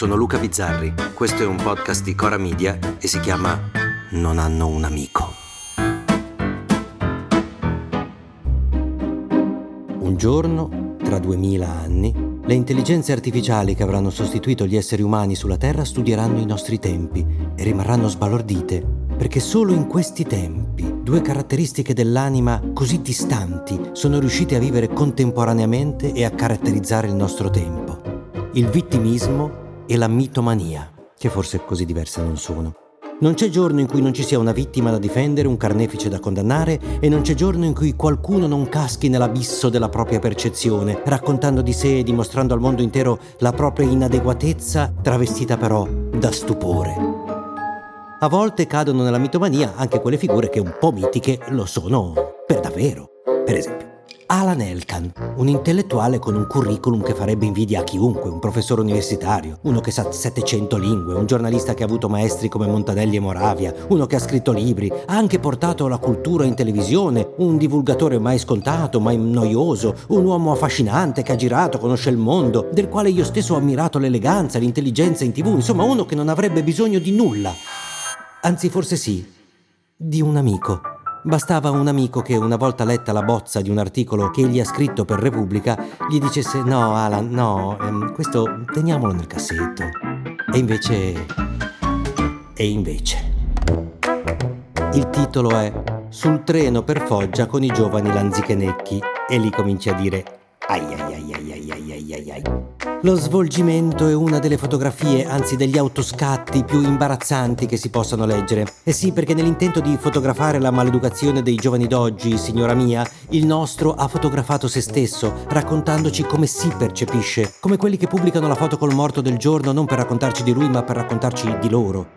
sono Luca Bizzarri, questo è un podcast di Cora Media e si chiama Non hanno un amico. Un giorno, tra duemila anni, le intelligenze artificiali che avranno sostituito gli esseri umani sulla Terra studieranno i nostri tempi e rimarranno sbalordite, perché solo in questi tempi due caratteristiche dell'anima così distanti sono riuscite a vivere contemporaneamente e a caratterizzare il nostro tempo. Il vittimismo e la mitomania, che forse così diverse non sono. Non c'è giorno in cui non ci sia una vittima da difendere, un carnefice da condannare e non c'è giorno in cui qualcuno non caschi nell'abisso della propria percezione, raccontando di sé e dimostrando al mondo intero la propria inadeguatezza, travestita però da stupore. A volte cadono nella mitomania anche quelle figure che un po' mitiche lo sono per davvero. Per esempio, Alan Elkan, un intellettuale con un curriculum che farebbe invidia a chiunque, un professore universitario, uno che sa 700 lingue, un giornalista che ha avuto maestri come Montanelli e Moravia, uno che ha scritto libri, ha anche portato la cultura in televisione, un divulgatore mai scontato, mai noioso, un uomo affascinante che ha girato, conosce il mondo, del quale io stesso ho ammirato l'eleganza, l'intelligenza in tv, insomma uno che non avrebbe bisogno di nulla. Anzi, forse sì, di un amico. Bastava un amico che una volta letta la bozza di un articolo che egli ha scritto per Repubblica gli dicesse no Alan, no, ehm, questo teniamolo nel cassetto. E invece... E invece... Il titolo è Sul treno per Foggia con i giovani lanzichenecchi e lì comincia a dire ai ai ai ai Lo svolgimento è una delle fotografie, anzi degli autoscatti più imbarazzanti che si possano leggere. E sì, perché nell'intento di fotografare la maleducazione dei giovani d'oggi, signora mia, il nostro ha fotografato se stesso, raccontandoci come si percepisce, come quelli che pubblicano la foto col morto del giorno non per raccontarci di lui, ma per raccontarci di loro.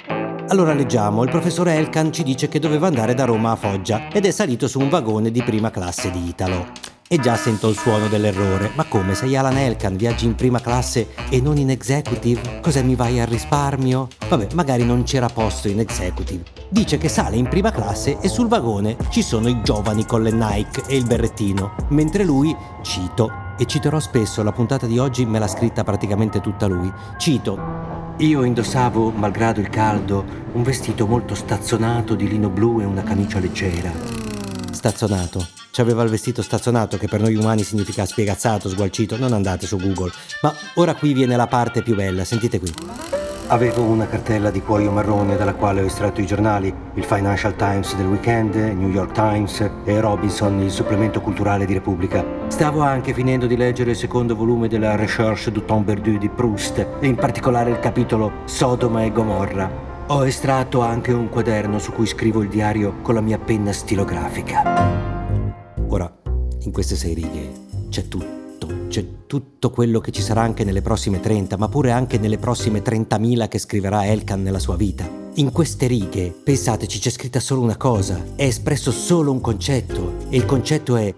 Allora leggiamo, il professore Elkan ci dice che doveva andare da Roma a Foggia ed è salito su un vagone di prima classe di Italo. E già sento il suono dell'errore. Ma come? Sei Alan Elkan, viaggi in prima classe e non in executive? Cos'è mi vai al risparmio? Vabbè, magari non c'era posto in executive. Dice che sale in prima classe e sul vagone ci sono i giovani con le Nike e il berrettino, mentre lui, cito, e citerò spesso, la puntata di oggi me l'ha scritta praticamente tutta lui, cito, io indossavo, malgrado il caldo, un vestito molto stazzonato di lino blu e una camicia leggera. Stazzonato C'aveva il vestito stazzonato che per noi umani significa spiegazzato, sgualcito, non andate su Google. Ma ora qui viene la parte più bella, sentite qui. Avevo una cartella di cuoio marrone dalla quale ho estratto i giornali, il Financial Times del weekend, New York Times e Robinson, il supplemento culturale di Repubblica. Stavo anche finendo di leggere il secondo volume della Recherche du temps perdu di Proust e in particolare il capitolo Sodoma e Gomorra. Ho estratto anche un quaderno su cui scrivo il diario con la mia penna stilografica. Ora, in queste sei righe c'è tutto, c'è tutto quello che ci sarà anche nelle prossime 30, ma pure anche nelle prossime 30.000 che scriverà Elkan nella sua vita. In queste righe, pensateci, c'è scritta solo una cosa, è espresso solo un concetto, e il concetto è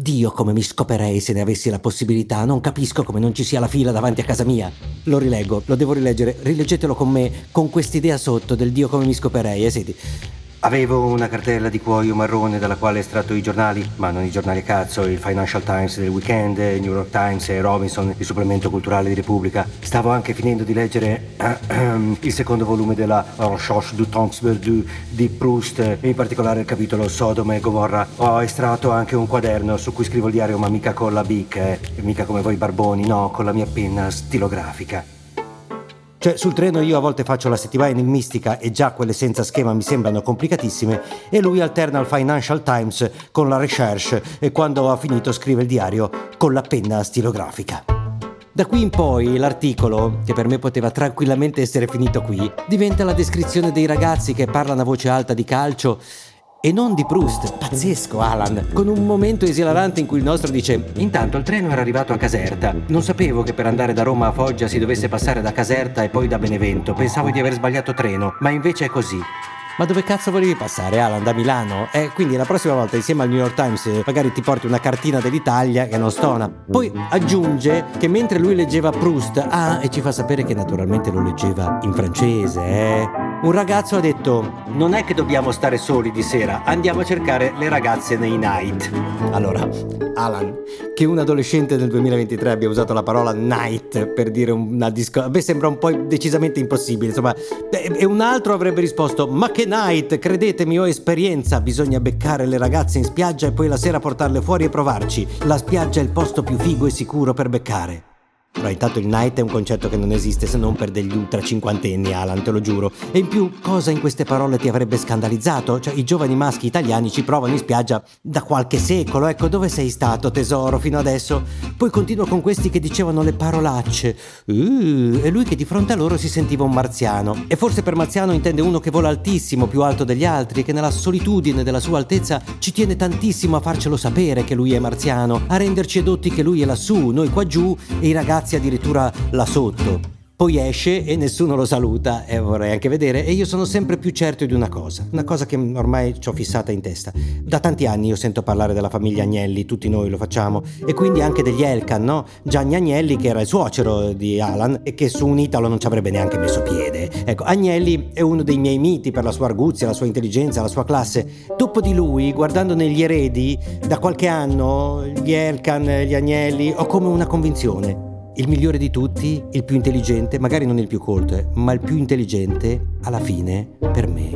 Dio come mi scoperei se ne avessi la possibilità, non capisco come non ci sia la fila davanti a casa mia. Lo rileggo, lo devo rileggere, rileggetelo con me, con quest'idea sotto del Dio come mi scoperei, e senti, Avevo una cartella di cuoio marrone dalla quale estratto i giornali, ma non i giornali a cazzo, il Financial Times del weekend, il New York Times e Robinson, il supplemento culturale di Repubblica. Stavo anche finendo di leggere il secondo volume della Recherche du temps perdu di Proust, in particolare il capitolo Sodoma e Gomorra. Ho estratto anche un quaderno su cui scrivo il diario, ma mica con la bic, eh, mica come voi barboni, no, con la mia penna stilografica. Cioè, sul treno io a volte faccio la settimana enigmistica e già quelle senza schema mi sembrano complicatissime e lui alterna il Financial Times con la recherche e quando ha finito scrive il diario con la penna stilografica. Da qui in poi l'articolo, che per me poteva tranquillamente essere finito qui, diventa la descrizione dei ragazzi che parlano a voce alta di calcio e non di Proust. Pazzesco, Alan. Con un momento esilarante in cui il nostro dice: Intanto il treno era arrivato a Caserta. Non sapevo che per andare da Roma a Foggia si dovesse passare da Caserta e poi da Benevento. Pensavo di aver sbagliato treno, ma invece è così. Ma dove cazzo volevi passare, Alan? Da Milano? Eh, quindi la prossima volta insieme al New York Times magari ti porti una cartina dell'Italia che non stona. Poi aggiunge che mentre lui leggeva Proust, ah, e ci fa sapere che naturalmente lo leggeva in francese, eh Un ragazzo ha detto: Non è che dobbiamo stare soli di sera, andiamo a cercare le ragazze nei night. Allora, Alan, che un adolescente nel 2023 abbia usato la parola night per dire una disco. A me sembra un po' decisamente impossibile. Insomma, e un altro avrebbe risposto: Ma che night? Credetemi, ho esperienza. Bisogna beccare le ragazze in spiaggia e poi la sera portarle fuori e provarci. La spiaggia è il posto più figo e sicuro per beccare. Però intanto il night è un concetto che non esiste se non per degli ultra cinquantenni, Alan, te lo giuro. E in più, cosa in queste parole ti avrebbe scandalizzato? Cioè, i giovani maschi italiani ci provano in spiaggia da qualche secolo. Ecco, dove sei stato, tesoro, fino adesso? Poi continua con questi che dicevano le parolacce. Uh, e lui che di fronte a loro si sentiva un marziano. E forse per marziano intende uno che vola altissimo, più alto degli altri, che nella solitudine della sua altezza ci tiene tantissimo a farcelo sapere che lui è marziano, a renderci edotti che lui è lassù, noi qua giù e i ragazzi ragazzi addirittura là sotto. Poi esce e nessuno lo saluta e vorrei anche vedere e io sono sempre più certo di una cosa, una cosa che ormai ci ho fissata in testa. Da tanti anni io sento parlare della famiglia Agnelli, tutti noi lo facciamo, e quindi anche degli Elkan, no? Gianni Agnelli che era il suocero di Alan e che su un Italo non ci avrebbe neanche messo piede. Ecco, Agnelli è uno dei miei miti per la sua arguzia, la sua intelligenza, la sua classe. Dopo di lui, guardando negli eredi, da qualche anno, gli Elkan, gli Agnelli, ho come una convinzione il migliore di tutti, il più intelligente, magari non il più colto, eh, ma il più intelligente, alla fine, per me,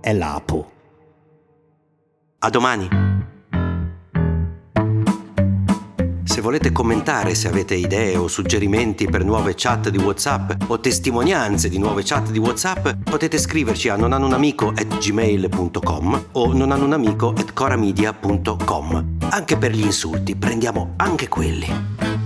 è l'Apo. A domani! Se volete commentare, se avete idee o suggerimenti per nuove chat di WhatsApp o testimonianze di nuove chat di WhatsApp, potete scriverci a nonanunamico@gmail.com o nonanunamico@coramedia.com. Anche per gli insulti, prendiamo anche quelli.